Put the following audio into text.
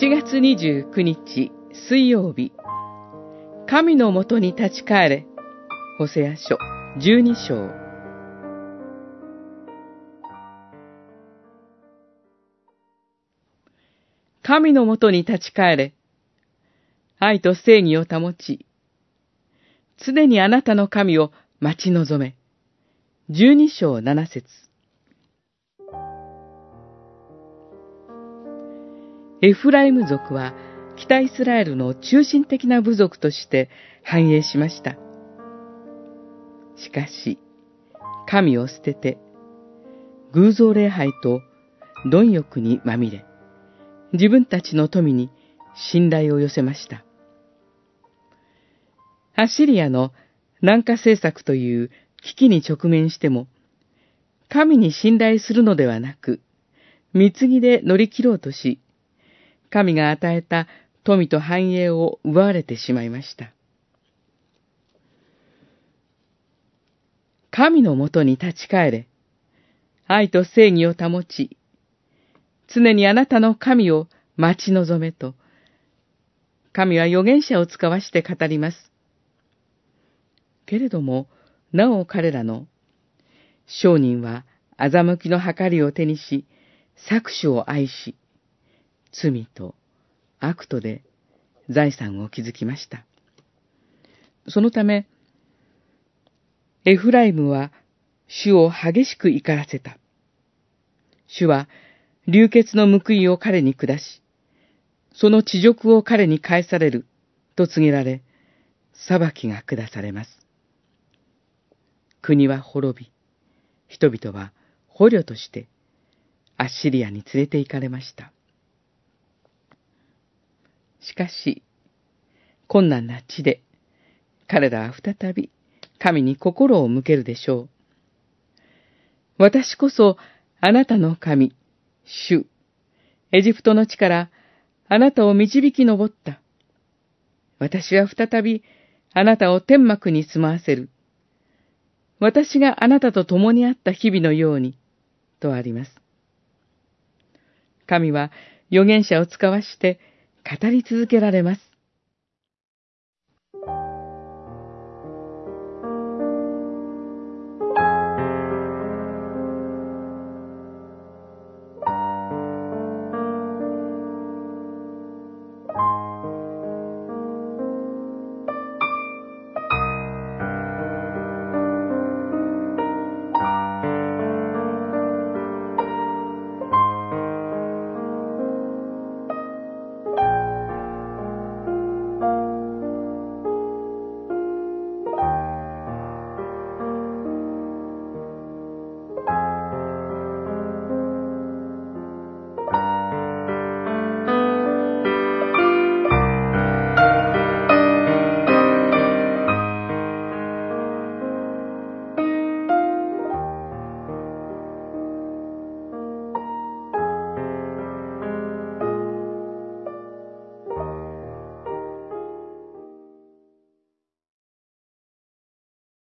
7月29日水曜日、神のもとに立ち返れ、ホセア書12章。神のもとに立ち返れ、愛と正義を保ち、常にあなたの神を待ち望め。12章7節。エフライム族は北イスラエルの中心的な部族として繁栄しました。しかし、神を捨てて、偶像礼拝と貪欲にまみれ、自分たちの富に信頼を寄せました。アシリアの南下政策という危機に直面しても、神に信頼するのではなく、貢ぎで乗り切ろうとし、神が与えた富と繁栄を奪われてしまいました。神のもとに立ち返れ、愛と正義を保ち、常にあなたの神を待ち望めと、神は預言者を使わして語ります。けれども、なお彼らの商人は欺きの計りを手にし、搾取を愛し、罪と悪とで財産を築きました。そのため、エフライムは主を激しく怒らせた。主は流血の報いを彼に下し、その地辱を彼に返されると告げられ、裁きが下されます。国は滅び、人々は捕虜としてアッシリアに連れて行かれました。しかし、困難な地で彼らは再び神に心を向けるでしょう。私こそあなたの神、主、エジプトの地からあなたを導き上った。私は再びあなたを天幕に住まわせる。私があなたと共にあった日々のように、とあります。神は預言者を使わして語り続けられます。